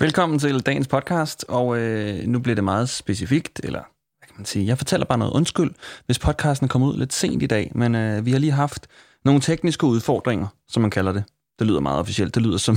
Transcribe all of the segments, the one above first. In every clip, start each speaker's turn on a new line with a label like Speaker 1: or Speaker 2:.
Speaker 1: Velkommen til dagens podcast, og øh, nu bliver det meget specifikt, eller hvad kan man sige, jeg fortæller bare noget undskyld, hvis podcasten kommer ud lidt sent i dag, men øh, vi har lige haft nogle tekniske udfordringer, som man kalder det. Det lyder meget officielt, det lyder som,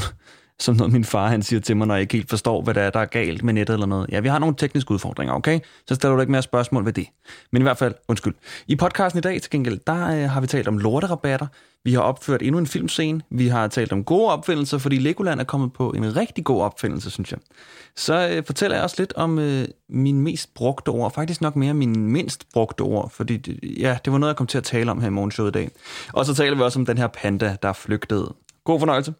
Speaker 1: som noget min far han siger til mig, når jeg ikke helt forstår, hvad der er, der er galt med nettet eller noget. Ja, vi har nogle tekniske udfordringer, okay? Så stiller du ikke mere spørgsmål ved det. Men i hvert fald, undskyld. I podcasten i dag til gengæld, der øh, har vi talt om lorterabatter. Vi har opført endnu en filmscene. Vi har talt om gode opfindelser, fordi Legoland er kommet på en rigtig god opfindelse, synes jeg. Så øh, fortæller jeg også lidt om øh, min mest brugte ord. Faktisk nok mere min mindst brugte ord, fordi ja, det var noget, jeg kom til at tale om her i morgenshowet i dag. Og så taler vi også om den her panda, der er flygtet. God fornøjelse.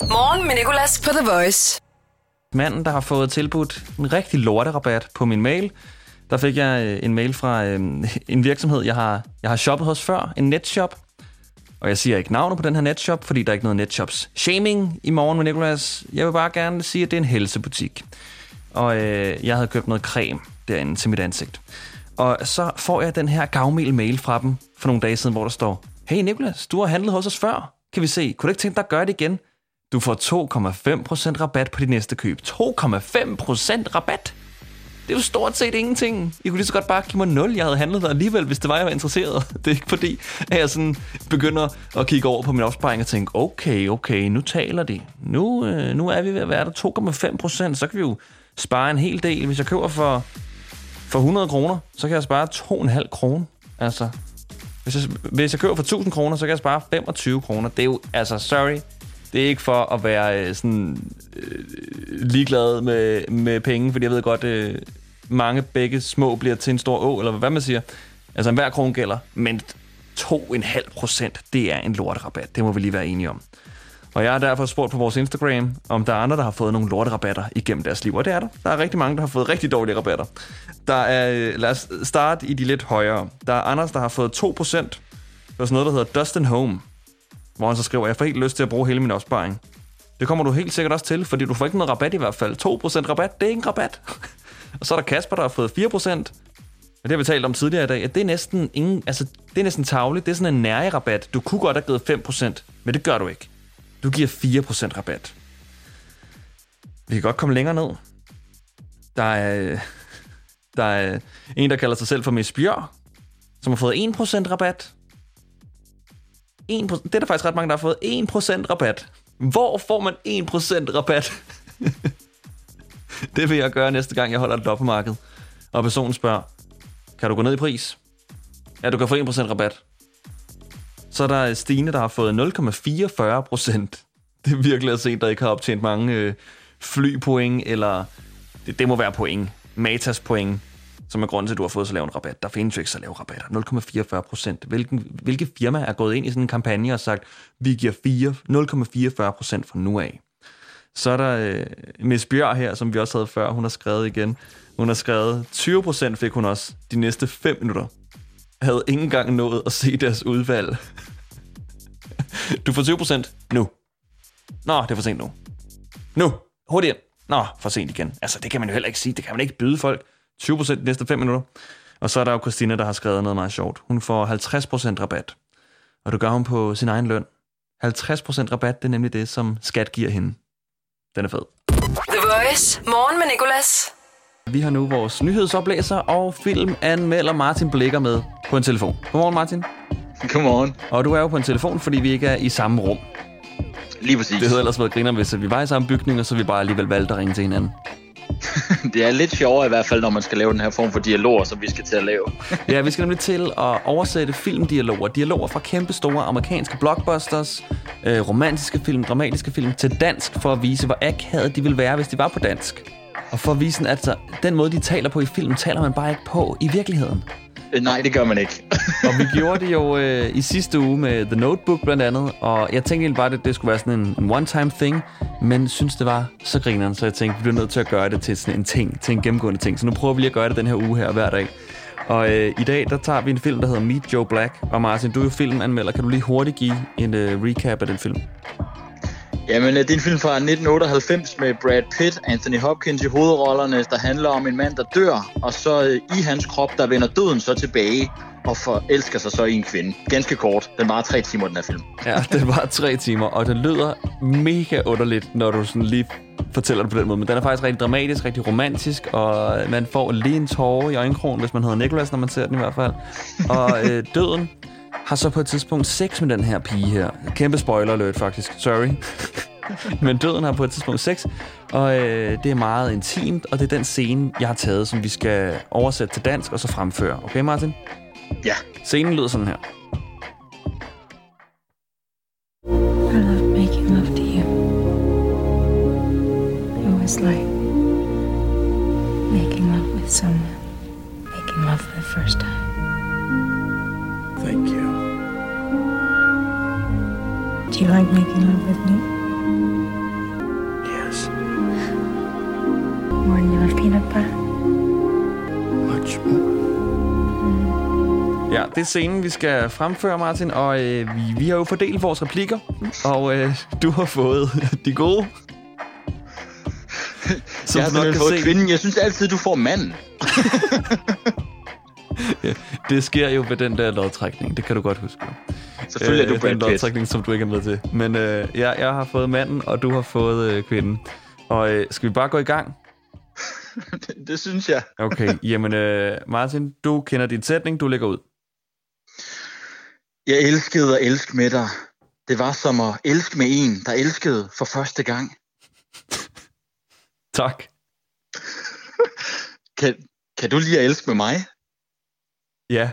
Speaker 2: Morgen med Nicolas på The Voice.
Speaker 1: Manden, der har fået tilbudt en rigtig lorterabat på min mail. Der fik jeg øh, en mail fra øh, en virksomhed, jeg har, jeg har shoppet hos før, en netshop. Og jeg siger ikke navnet på den her netshop, fordi der er ikke noget netshops shaming i morgen med Nicolas. Jeg vil bare gerne sige, at det er en helsebutik. Og øh, jeg havde købt noget creme derinde til mit ansigt. Og så får jeg den her gavmild mail fra dem for nogle dage siden, hvor der står, Hey Nicolas, du har handlet hos os før. Kan vi se? Kunne du ikke tænke dig at gøre det igen? Du får 2,5% rabat på dit næste køb. 2,5% rabat? Det er jo stort set ingenting. I kunne lige så godt bare give mig 0. Jeg havde handlet der alligevel, hvis det var, jeg var interesseret. Det er ikke fordi, at jeg sådan begynder at kigge over på min opsparing og tænke, okay, okay, nu taler de. Nu, øh, nu er vi ved at være der 2,5%, så kan vi jo spare en hel del. Hvis jeg køber for, for 100 kroner, så kan jeg spare 2,5 kroner. Altså, hvis jeg, hvis jeg køber for 1000 kroner, så kan jeg spare 25 kroner. Det er jo, altså, sorry, det er ikke for at være øh, sådan øh, ligeglad med, med penge, fordi jeg ved godt, øh, mange begge små bliver til en stor å, eller hvad man siger. Altså hver krone gælder, men 2,5 procent, det er en lorterabat. Det må vi lige være enige om. Og jeg har derfor spurgt på vores Instagram, om der er andre, der har fået nogle lorterabatter igennem deres liv. Og det er der. Der er rigtig mange, der har fået rigtig dårlige rabatter. Der er, øh, lad os starte i de lidt højere. Der er Anders, der har fået 2 procent. Det var sådan noget, der hedder Dustin Home hvor han så skriver, jeg får helt lyst til at bruge hele min opsparing. Det kommer du helt sikkert også til, fordi du får ikke noget rabat i hvert fald. 2% rabat, det er ingen rabat. og så er der Kasper, der har fået 4%. Og det har vi talt om tidligere i dag, at det er næsten, ingen, altså, det er næsten tavligt. Det er sådan en nære rabat. Du kunne godt have givet 5%, men det gør du ikke. Du giver 4% rabat. Vi kan godt komme længere ned. Der er, der er en, der kalder sig selv for Miss Bjør, som har fået 1% rabat. 1%, det er der faktisk ret mange, der har fået 1% rabat. Hvor får man 1% rabat? det vil jeg gøre næste gang, jeg holder et loppemarked. Og personen spørger, kan du gå ned i pris? Ja, du kan få 1% rabat. Så er der Stine, der har fået 0,44%. Det er virkelig at se, der ikke har optjent mange øh, flypoint, eller det, det må være point. Matas point som er grunden til, at du har fået så lav en rabat. Der findes jo ikke så lave rabatter. 0,44 procent. Hvilken, hvilke firma er gået ind i sådan en kampagne og sagt, vi giver 0,44 procent fra nu af? Så er der øh, Miss Bjør her, som vi også havde før. Hun har skrevet igen. Hun har skrevet, 20 procent fik hun også de næste 5 minutter. Havde ikke engang nået at se deres udvalg. du får 20 procent nu. Nå, det er for sent nu. Nu, hurtigt Nå, for sent igen. Altså, det kan man jo heller ikke sige. Det kan man ikke byde folk. 20% de næste 5 minutter. Og så er der jo Christina, der har skrevet noget meget sjovt. Hun får 50% rabat. Og du gør hun på sin egen løn. 50% rabat, det er nemlig det, som skat giver hende. Den er fed.
Speaker 2: The Voice. Morgen med Nicolas.
Speaker 1: Vi har nu vores nyhedsoplæser og filmanmelder Martin Blikker med på en telefon. Godmorgen, Martin.
Speaker 3: Godmorgen.
Speaker 1: Og du er jo på en telefon, fordi vi ikke er i samme rum.
Speaker 3: Lige præcis.
Speaker 1: Det havde ellers været griner, hvis vi var i samme bygning, og så vi bare alligevel valgte at ringe til hinanden.
Speaker 3: det er lidt sjovere i hvert fald, når man skal lave den her form for dialoger, som vi skal til at lave.
Speaker 1: ja, vi skal nemlig til at oversætte filmdialoger. Dialoger fra kæmpe store amerikanske blockbusters, øh, romantiske film, dramatiske film, til dansk, for at vise, hvor akavet de ville være, hvis de var på dansk. Og for at vise, at altså, den måde, de taler på i filmen, taler man bare ikke på i virkeligheden.
Speaker 3: Øh, nej, det gør man ikke.
Speaker 1: og vi gjorde det jo øh, i sidste uge med The Notebook blandt andet, og jeg tænkte egentlig bare, at det skulle være sådan en, en one-time thing, men synes det var så grineren, så jeg tænkte, vi bliver nødt til at gøre det til sådan en ting, til en gennemgående ting. Så nu prøver vi lige at gøre det den her uge her hver dag. Og øh, i dag, der tager vi en film, der hedder Meet Joe Black. Og Martin, du er jo filmanmelder. Kan du lige hurtigt give en øh, recap af den film?
Speaker 3: Jamen, øh, det er en film fra 1998 med Brad Pitt, Anthony Hopkins i hovedrollerne, der handler om en mand, der dør, og så øh, i hans krop, der vender døden så tilbage og forelsker sig så i en kvinde. Ganske kort. Den var tre timer, den her film.
Speaker 1: Ja, det var tre timer, og det lyder mega underligt, når du sådan lige fortæller det på den måde. Men den er faktisk rigtig dramatisk, rigtig romantisk, og man får lige en tårer i øjenkrogen, hvis man hedder Nicholas, når man ser den i hvert fald. Og øh, døden har så på et tidspunkt sex med den her pige her. Kæmpe spoiler alert, faktisk. Sorry. Men døden har på et tidspunkt sex, og øh, det er meget intimt, og det er den scene, jeg har taget, som vi skal oversætte til dansk og så fremføre. Okay, Martin?
Speaker 3: Ja.
Speaker 1: Scenen lyder sådan her.
Speaker 4: I love making love to you. It was like making love with someone, making love for the first time.
Speaker 5: You
Speaker 4: like making love with me
Speaker 5: Yes.
Speaker 4: more than you love peanut butter?
Speaker 5: Much more.
Speaker 1: Ja, det er scenen, vi skal fremføre, Martin, og øh, vi, vi har jo fordelt vores replikker, og øh, du har fået de gode. Som
Speaker 3: jeg har
Speaker 1: nok
Speaker 3: fået
Speaker 1: se,
Speaker 3: kvinden. Jeg synes altid, du får manden.
Speaker 1: det sker jo ved den der lodtrækning, det kan du godt huske.
Speaker 3: Selvfølgelig er du
Speaker 1: Øh,
Speaker 3: Brad
Speaker 1: Den
Speaker 3: Pitt.
Speaker 1: lodtrækning, som du ikke er med til. Men øh, ja, jeg har fået manden, og du har fået øh, kvinden. Og øh, skal vi bare gå i gang?
Speaker 3: det, det synes jeg.
Speaker 1: Okay, jamen øh, Martin, du kender din sætning, du lægger ud.
Speaker 3: Jeg elskede at elske med dig. Det var som at elske med en, der elskede for første gang.
Speaker 1: Tak.
Speaker 3: Kan, kan du lige at elske med mig?
Speaker 1: Ja,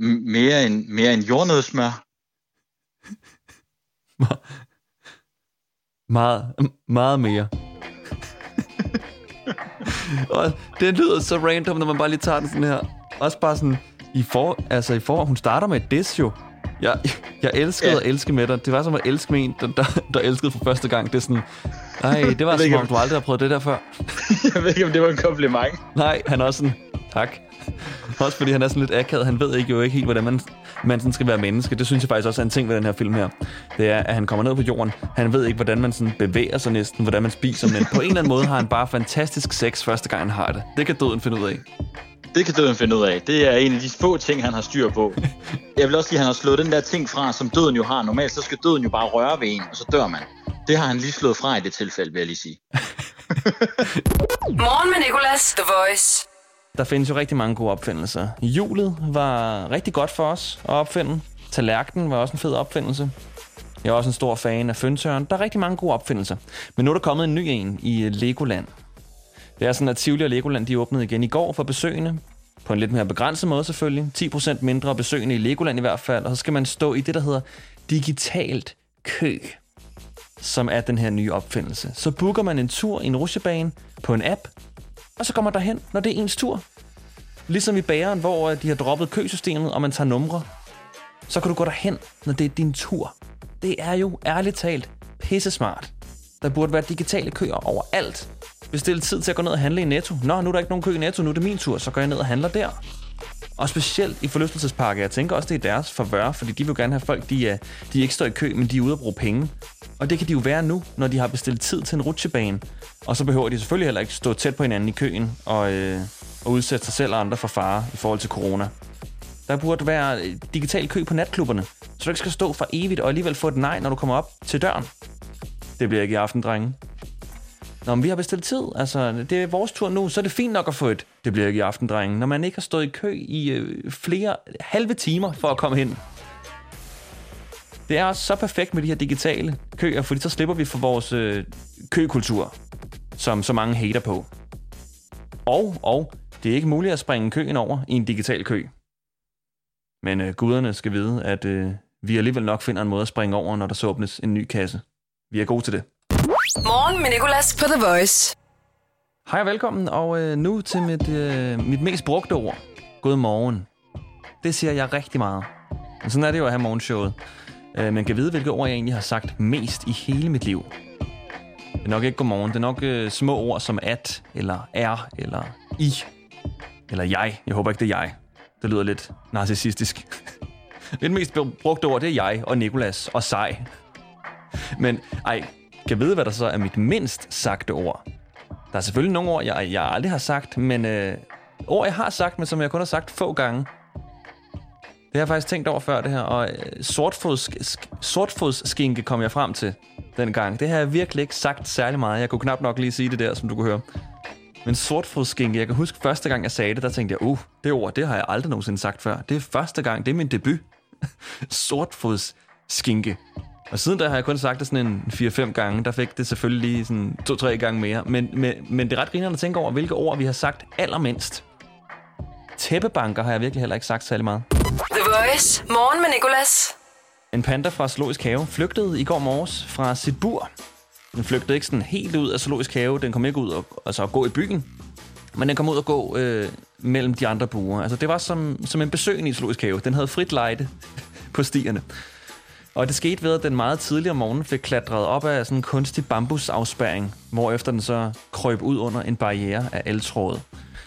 Speaker 3: mere end, mere end jordnødsmør?
Speaker 1: Meget, meget mere. og det lyder så random, når man bare lige tager den sådan her. Også bare sådan, i for, altså i for, hun starter med et diss jo. Jeg, jeg elskede
Speaker 3: Ja.
Speaker 1: at elske med dig. Det var som at elske med en, der, der, der elskede for første gang. Det er sådan, nej, det var som om- du aldrig har prøvet det der før.
Speaker 3: jeg ved ikke, om det var en kompliment.
Speaker 1: Nej, han er også sådan, tak. Også fordi han er sådan lidt akavet. Han ved ikke jo ikke helt, hvordan man, man sådan skal være menneske. Det synes jeg faktisk også er en ting ved den her film her. Det er, at han kommer ned på jorden. Han ved ikke, hvordan man sådan bevæger sig næsten, hvordan man spiser. Men på en eller anden måde har han bare fantastisk sex første gang, han har det. Det kan døden finde ud af.
Speaker 3: Det kan døden finde ud af. Det er en af de få ting, han har styr på. Jeg vil også sige, at han har slået den der ting fra, som døden jo har. Normalt så skal døden jo bare røre ved en, og så dør man. Det har han lige slået fra i det tilfælde, vil jeg lige sige.
Speaker 2: Morgen med Nicolas, The Voice.
Speaker 1: Der findes jo rigtig mange gode opfindelser. Hjulet var rigtig godt for os at opfinde. Tallerkenen var også en fed opfindelse. Jeg er også en stor fan af føntøren. Der er rigtig mange gode opfindelser. Men nu er der kommet en ny en i Legoland. Det er sådan, at Tivoli og Legoland de åbnede igen i går for besøgende. På en lidt mere begrænset måde selvfølgelig. 10% mindre besøgende i Legoland i hvert fald. Og så skal man stå i det, der hedder digitalt kø som er den her nye opfindelse. Så booker man en tur i en rutsjebane på en app, og så kommer der hen, når det er ens tur. Ligesom i bageren, hvor øh, de har droppet køsystemet, og man tager numre. Så kan du gå derhen, når det er din tur. Det er jo ærligt talt pisse smart. Der burde være digitale køer overalt. Bestil tid til at gå ned og handle i Netto. Nå, nu er der ikke nogen kø i Netto, nu er det min tur, så går jeg ned og handler der. Og specielt i forlystelsesparker. Jeg tænker også, det er deres forvør, fordi de vil jo gerne have folk, de, er, de ikke står i kø, men de er ude at bruge penge. Og det kan de jo være nu, når de har bestilt tid til en rutsjebane. Og så behøver de selvfølgelig heller ikke stå tæt på hinanden i køen og, øh, og udsætte sig selv og andre for fare i forhold til corona. Der burde være øh, digital kø på natklubberne, så du ikke skal stå for evigt og alligevel få et nej, når du kommer op til døren. Det bliver ikke i aften, drenge. Nå, men vi har bestilt tid. Altså, det er vores tur nu, så er det fint nok at få et. Det bliver ikke i aften, drenge. Når man ikke har stået i kø i øh, flere halve timer for at komme hen. Det er også så perfekt med de her digitale køer, fordi så slipper vi for vores øh, køkultur, som så mange hater på. Og, og, det er ikke muligt at springe køen over i en digital kø. Men øh, guderne skal vide, at øh, vi alligevel nok finder en måde at springe over, når der så åbnes en ny kasse. Vi er gode til det.
Speaker 2: Morgen med Nicolas på The Voice.
Speaker 1: Hej og velkommen, og øh, nu til mit, øh, mit mest brugte ord. God morgen. Det siger jeg rigtig meget. Men sådan er det jo at have morgenshowet. Øh, man kan vide, hvilke ord jeg egentlig har sagt mest i hele mit liv. Det er nok ikke godmorgen. Det er nok øh, små ord som at, eller er, eller i, eller jeg. Jeg håber ikke, det er jeg. Det lyder lidt narcissistisk. Mit mest brugte ord, det er jeg og Nikolas og sej. Men ej, kan vide, hvad der så er mit mindst sagte ord? Der er selvfølgelig nogle ord, jeg, jeg aldrig har sagt, men øh, ord, jeg har sagt, men som jeg kun har sagt få gange. Det har jeg faktisk tænkt over før, det her. Og øh, sortfods, sk- sortfodsskinke kom jeg frem til den gang. Det har jeg virkelig ikke sagt særlig meget. Jeg kunne knap nok lige sige det der, som du kunne høre. Men sortfodsskinke, jeg kan huske første gang, jeg sagde det, der tænkte jeg, uh, det ord, det har jeg aldrig nogensinde sagt før. Det er første gang, det er min debut. Sortfodsskinke. Og siden da har jeg kun sagt det sådan en 4-5 gange. Der fik det selvfølgelig lige sådan 2-3 gange mere. Men, men, men det er ret grinerende at tænke over, hvilke ord vi har sagt allermindst. Tæppebanker har jeg virkelig heller ikke sagt særlig meget.
Speaker 2: The Voice. Morgen med Nicolas.
Speaker 1: En panda fra Zoologisk Have flygtede i går morges fra sit bur. Den flygtede ikke sådan helt ud af Zoologisk Have. Den kom ikke ud og, altså at gå i byen. Men den kom ud og gå øh, mellem de andre buer. Altså det var som, som en besøgende i Zoologisk Have. Den havde frit lejde på stierne. Og det skete ved, at den meget tidligere morgen fik klatret op af sådan en kunstig bambusafspæring, hvorefter den så krøb ud under en barriere af eltråd.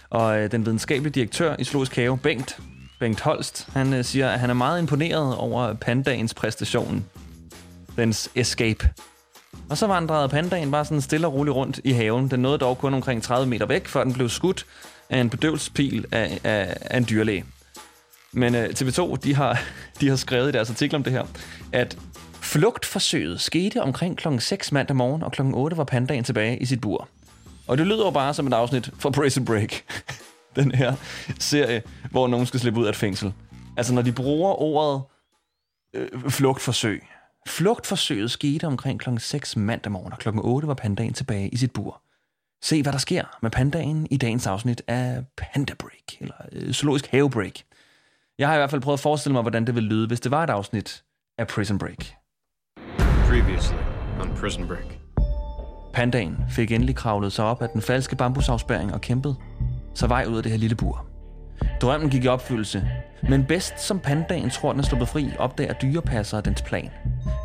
Speaker 1: Og øh, den videnskabelige direktør i Zoologisk Have, Bengt, Bengt Holst, han øh, siger, at han er meget imponeret over pandagens præstation. Dens escape. Og så vandrede pandaen bare sådan stille og roligt rundt i haven. Den nåede dog kun omkring 30 meter væk, før den blev skudt af en bedøvelsespil af, af, af en dyrlæge. Men øh, TV2, de har, de har skrevet i deres artikel om det her, at flugtforsøget skete omkring klokken 6 mandag morgen, og klokken 8 var pandaen tilbage i sit bur. Og det lyder jo bare som et afsnit fra Prison Break. Den her serie, hvor nogen skal slippe ud af et fængsel. Altså, når de bruger ordet øh, flugtforsøg. Flugtforsøget skete omkring klokken 6 mandag morgen, og klokken 8 var pandaen tilbage i sit bur. Se, hvad der sker med pandaen i dagens afsnit af Panda Break, eller øh, Zoologisk Have Break. Jeg har i hvert fald prøvet at forestille mig, hvordan det ville lyde, hvis det var et afsnit af Prison Break.
Speaker 6: Previously on Prison Break.
Speaker 1: Pandaen fik endelig kravlet sig op af den falske bambusafspæring og kæmpede sig vej ud af det her lille bur. Drømmen gik i opfyldelse, men bedst som pandaen tror, den er sluppet fri, opdager dyrepasser dens plan.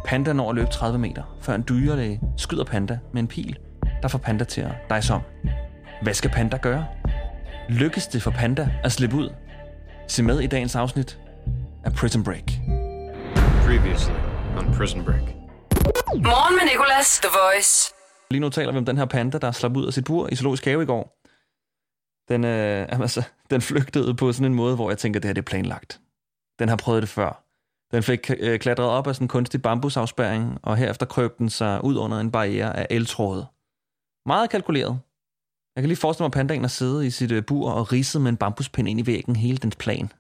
Speaker 1: Panda når at løbe 30 meter, før en dyrlæge skyder panda med en pil, der får panda til at dejse om. Hvad skal panda gøre? Lykkes det for panda at slippe ud? Se med i dagens afsnit af Prison Break.
Speaker 6: Previously on Prison Break.
Speaker 2: Morgen med Nicolas. The Voice.
Speaker 1: Lige nu taler vi om den her panda, der slap ud af sit bur i Zoologisk Have i går. Den, øh, altså, den flygtede på sådan en måde, hvor jeg tænker, det her det er planlagt. Den har prøvet det før. Den fik øh, klatret op af sådan en kunstig bambusafspæring, og herefter krøb den sig ud under en barriere af eltråde. Meget kalkuleret. Jeg kan lige forestille mig pandaen at sidde i sit øh, bur og ridse med en bambuspind ind i væggen hele dens plan.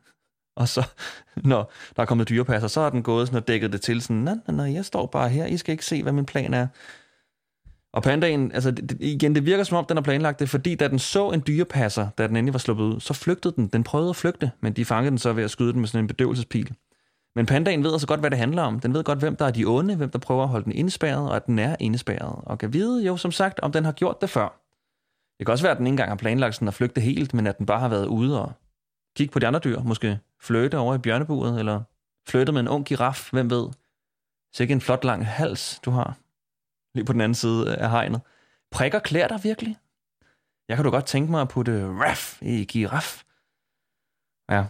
Speaker 1: Og så, når der er kommet dyrepasser, så har den gået sådan og dækket det til sådan, nej, nej, nej, jeg står bare her, I skal ikke se, hvad min plan er. Og pandaen, altså det- igen, det virker som om, den har planlagt det, fordi da den så en dyrepasser, da den endelig var sluppet ud, så flygtede den. Den prøvede at flygte, men de fangede den så ved at skyde den med sådan en bedøvelsespil. Men pandaen ved altså godt, hvad det handler om. Den ved godt, hvem der er de onde, hvem der prøver at holde den indespærret, og at den er indespærret. Og kan vide jo, som sagt, om den har gjort det før. Det kan også være, at den ikke engang har planlagt sådan at flygte helt, men at den bare har været ude og kigge på de andre dyr. Måske fløte over i bjørneburet, eller flytte med en ung giraf, hvem ved. Sikke en flot lang hals, du har. Lige på den anden side af hegnet. Prikker klæder dig virkelig? Jeg kan du godt tænke mig at putte raf i giraf. Ja,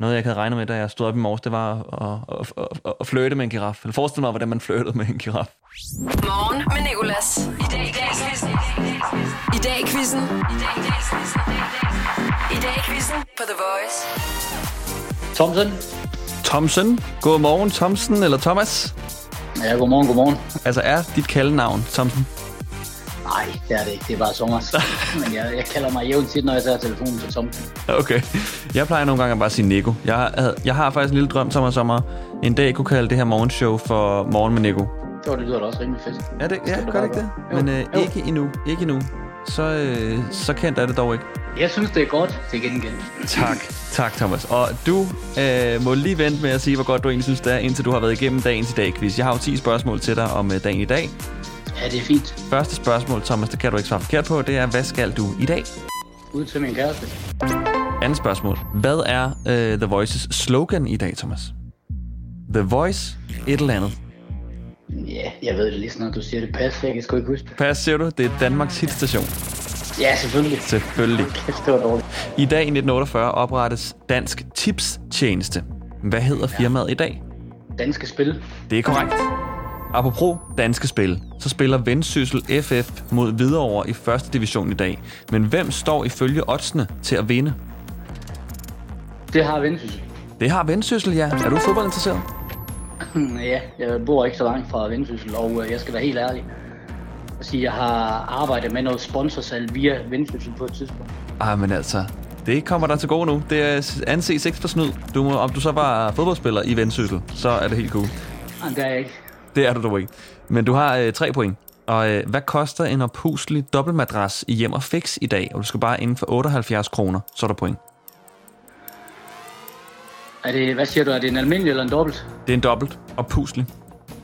Speaker 1: noget jeg ikke havde regnet med, da jeg stod op i morges, det var at, at, at, at, at flirte med en giraf. Eller forestil mig, hvordan man flirtede med en giraf.
Speaker 2: Morgen med Nicolas. I dag i dag. I dag i quizzen. I dag i dag. I dag i quizzen på The Voice.
Speaker 3: Thomsen?
Speaker 1: Thomsen. Godmorgen, Thomsen eller Thomas.
Speaker 3: Ja, godmorgen, godmorgen.
Speaker 1: Altså er dit kaldenavn Thomsen?
Speaker 3: Nej, det er det ikke. Det er bare Thomas. Men jeg, jeg kalder mig jævnt tit, når jeg tager telefonen til Thomsen.
Speaker 1: Okay. Jeg plejer nogle gange at bare sige Nico. Jeg har, jeg har faktisk en lille drøm, Thomas, om at en dag kunne kalde det her morgenshow for Morgen med Nico.
Speaker 3: Jo, det lyder da også rimelig fedt.
Speaker 1: Ja, det, ja gør det ikke det?
Speaker 3: gøre.
Speaker 1: Men
Speaker 3: Jo,
Speaker 1: øh,
Speaker 3: jo.
Speaker 1: ikke endnu. Ikke endnu. Så, øh, så kendt er det dog ikke.
Speaker 3: Jeg synes, det er godt til gengæld.
Speaker 1: Tak. Tak, Thomas. Og du øh, må lige vente med at sige, hvor godt du egentlig synes, det er, indtil du har været igennem dagens i dag quiz. Jeg har jo 10 spørgsmål til dig om øh, dagen i dag.
Speaker 3: Ja, det er fint.
Speaker 1: Første spørgsmål, Thomas, det kan du ikke svare forkert på, det er, hvad skal du i dag?
Speaker 3: Ud til min kæreste.
Speaker 1: Andet spørgsmål. Hvad er øh, The Voices slogan i dag, Thomas? The Voice, et eller andet.
Speaker 3: Ja, jeg ved det lige snart, du siger det. Pas, jeg kan sgu ikke huske det.
Speaker 1: Pas, siger du? Det er Danmarks hitstation.
Speaker 3: Ja, selvfølgelig.
Speaker 1: Selvfølgelig.
Speaker 3: Kæft, det var dårligt.
Speaker 1: I dag i 1948 oprettes Dansk Tipstjeneste. Hvad hedder firmaet i dag?
Speaker 3: Danske spil.
Speaker 1: Det er korrekt. Apropos danske spil, så spiller Vendsyssel FF mod Hvidovre i første division i dag. Men hvem står ifølge oddsene til at vinde?
Speaker 7: Det har Vendsyssel.
Speaker 1: Det har Vendsyssel, ja. Er du fodboldinteresseret?
Speaker 7: ja, jeg bor ikke så langt fra Vendsyssel, og øh, jeg skal være helt ærlig og sige, at jeg har arbejdet med noget sponsorsalg via Vendsyssel på et tidspunkt.
Speaker 1: Ah, men altså, det kommer der til gode nu. Det er anses ikke for snyd. Du må, om du så var fodboldspiller i Vendsyssel, så er det helt cool.
Speaker 7: Nej, det er jeg ikke.
Speaker 1: Det er du dog ikke. Men du har øh, tre point. Og øh, hvad koster en oppuslig dobbeltmadras i hjem og fix i dag? Og du skal bare inden for 78 kroner, så er der point.
Speaker 7: Er det, hvad siger du, er det en almindelig eller en dobbelt?
Speaker 1: Det er en dobbelt oppuslig.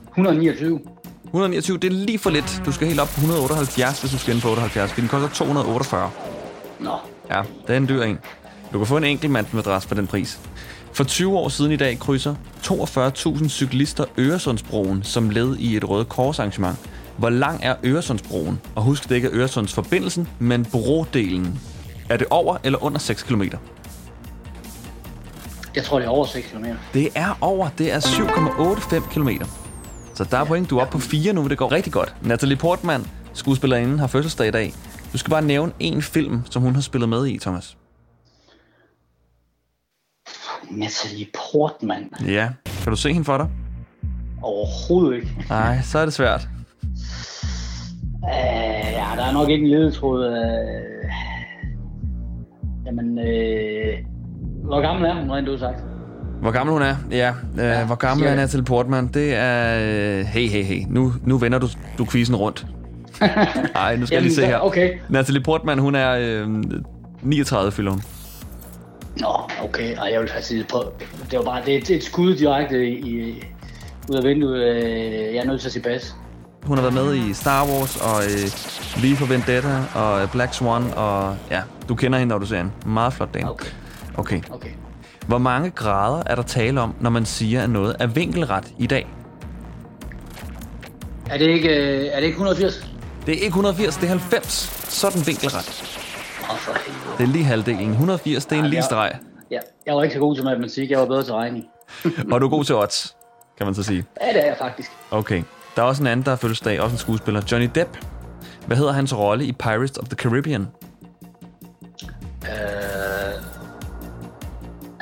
Speaker 7: 129.
Speaker 1: 129, det er lige for lidt. Du skal helt op på 178, hvis du skal ind på 78, for den koster 248.
Speaker 7: Nå,
Speaker 1: Ja, det er en dyr en. Du kan få en enkeltmandsmadras for den pris. For 20 år siden i dag krydser 42.000 cyklister Øresundsbroen som led i et røde korsarrangement. Hvor lang er Øresundsbroen? Og husk, det ikke er Øresundsforbindelsen, men brodelen. Er det over eller under 6 km?
Speaker 7: Jeg tror, det er over 6 km.
Speaker 1: Det er over. Det er 7,85 km. Så der er point. Du er oppe på 4 nu, det går rigtig godt. Natalie Portman, skuespillerinden, har fødselsdag i dag. Du skal bare nævne en film, som hun har spillet med i, Thomas.
Speaker 7: Natalie Portman.
Speaker 1: Ja. Kan du se hende for dig?
Speaker 7: Overhovedet ikke.
Speaker 1: Nej, så er det svært.
Speaker 7: Uh, ja, der er nok ikke en ledetråd. Uh, jamen, uh, hvor gammel er hun, rent udsagt?
Speaker 1: Hvor gammel hun er? Ja. Øh,
Speaker 7: Ja,
Speaker 1: hvor gammel er. Natalie Portman? Det er... Øh, hey, hey, hey. Nu, nu vender du, du quizzen rundt. Nej, nu skal jeg lige se her.
Speaker 7: Okay.
Speaker 1: Natalie Portman, hun er øh, 39, fylder hun.
Speaker 7: Nå, okay. Ej, jeg vil faktisk sige, på, det var bare det, er et- skud direkte i, ud af vinduet. Øh, Jeg er nødt til at sige bas.
Speaker 1: Hun har været med i Star Wars og øh, V for Vendetta og Black Swan. Og ja, du kender hende, når du ser hende. Meget flot dame.
Speaker 7: Okay,
Speaker 1: okay.
Speaker 7: okay.
Speaker 1: Hvor mange grader er der tale om, når man siger, at noget er vinkelret i dag?
Speaker 7: Er det ikke, øh, er det ikke 180?
Speaker 1: Det er ikke 180, det er 90. Sådan vinkelret.
Speaker 7: Åh, oh, for helvede.
Speaker 1: Det er lige halvdelen. 180, det er en lige streg.
Speaker 7: Ja, jeg var ikke så god til matematik, jeg var bedre til regning.
Speaker 1: Og du er god til odds, kan man så sige.
Speaker 7: Ja, det er jeg faktisk.
Speaker 1: Okay. Der er også en anden, der har fødselsdag, også en skuespiller. Johnny Depp. Hvad hedder hans rolle i Pirates of the Caribbean?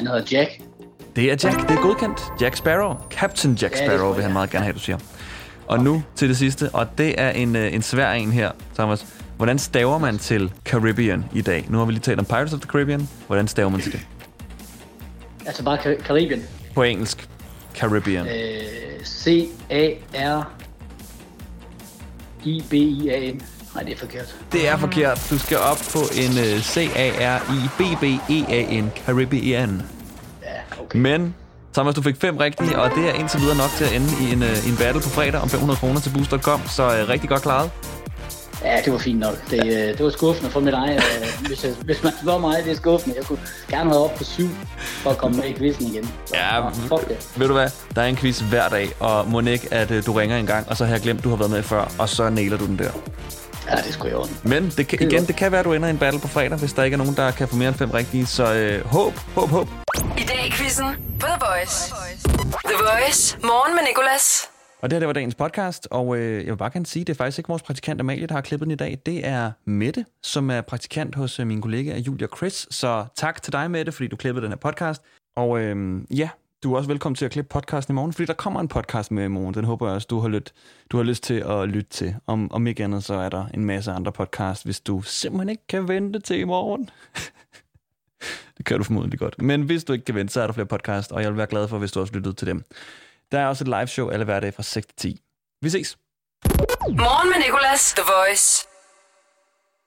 Speaker 7: Han hedder Jack.
Speaker 1: Det er Jack. Det er godkendt. Jack Sparrow. Captain Jack
Speaker 7: Ja,
Speaker 1: Sparrow
Speaker 7: tror
Speaker 1: vil han meget gerne have, du siger. Og nu til det sidste, og det er en, øh, en svær en her, Thomas. Hvordan staver man til Caribbean i dag? Nu har vi lige talt om Pirates of the Caribbean. Hvordan staver man til det?
Speaker 7: Altså bare Ka- Karibien.
Speaker 1: På engelsk. Caribbean.
Speaker 7: Øh, C-A-R I-B-I-A-N. Nej, det er forkert.
Speaker 1: Det er forkert. Du skal op på en uh, C-A-R-I-B-B-E-A-N. Caribbean.
Speaker 7: Ja, okay.
Speaker 1: Men, Thomas, du fik fem rigtige, og det er indtil videre nok til at ende i en, uh, en battle på fredag om 500 kroner til Boost.com, så uh, rigtig godt klaret.
Speaker 7: Ja, det var fint nok. Det, øh, det var skuffende for mit eget. Øh, hvis, jeg, hvis man spørger mig, det er skuffende. Jeg kunne gerne have op på syv for at komme med i quizzen igen. Så,
Speaker 1: Ja,
Speaker 7: fuck det.
Speaker 1: Ved du hvad? Der er en quiz hver dag, og må ikke, at uh, du ringer en gang, og så har jeg glemt, du har været med før, og så nailer du den der.
Speaker 7: Ja, det skulle jeg orden.
Speaker 1: Men det kan,
Speaker 7: Det
Speaker 1: igen, det kan være, at du ender i en battle på fredag, hvis der ikke er nogen, der kan få mere end fem rigtige. Så uh, håb, håb, håb.
Speaker 2: I dag i quizzen på The Voice. The Voice. Morgen med Nicolas.
Speaker 1: Og det her, det var dagens podcast, og øh, jeg vil bare gerne sige, at det er faktisk ikke vores praktikant Amalie, der har klippet den i dag. Det er Mette, som er praktikant hos øh, mine kollegaer Julia og Chris. Så tak til dig, Mette, fordi du klippede den her podcast. Og øh, ja, du er også velkommen til at klippe podcasten i morgen, fordi der kommer en podcast med i morgen. Den håber jeg også, du har, lyt, du har lyst til at lytte til. Om, om ikke andet, så er der en masse andre podcast, hvis du simpelthen ikke kan vente til i morgen. det kan du formodentlig godt. Men hvis du ikke kan vente, så er der flere podcast, og jeg vil være glad for, hvis du også lyttede til dem. Der er også et live show alle hverdage fra 6 til 10. Vi ses!
Speaker 2: Morgen med Nicolas. The Voice.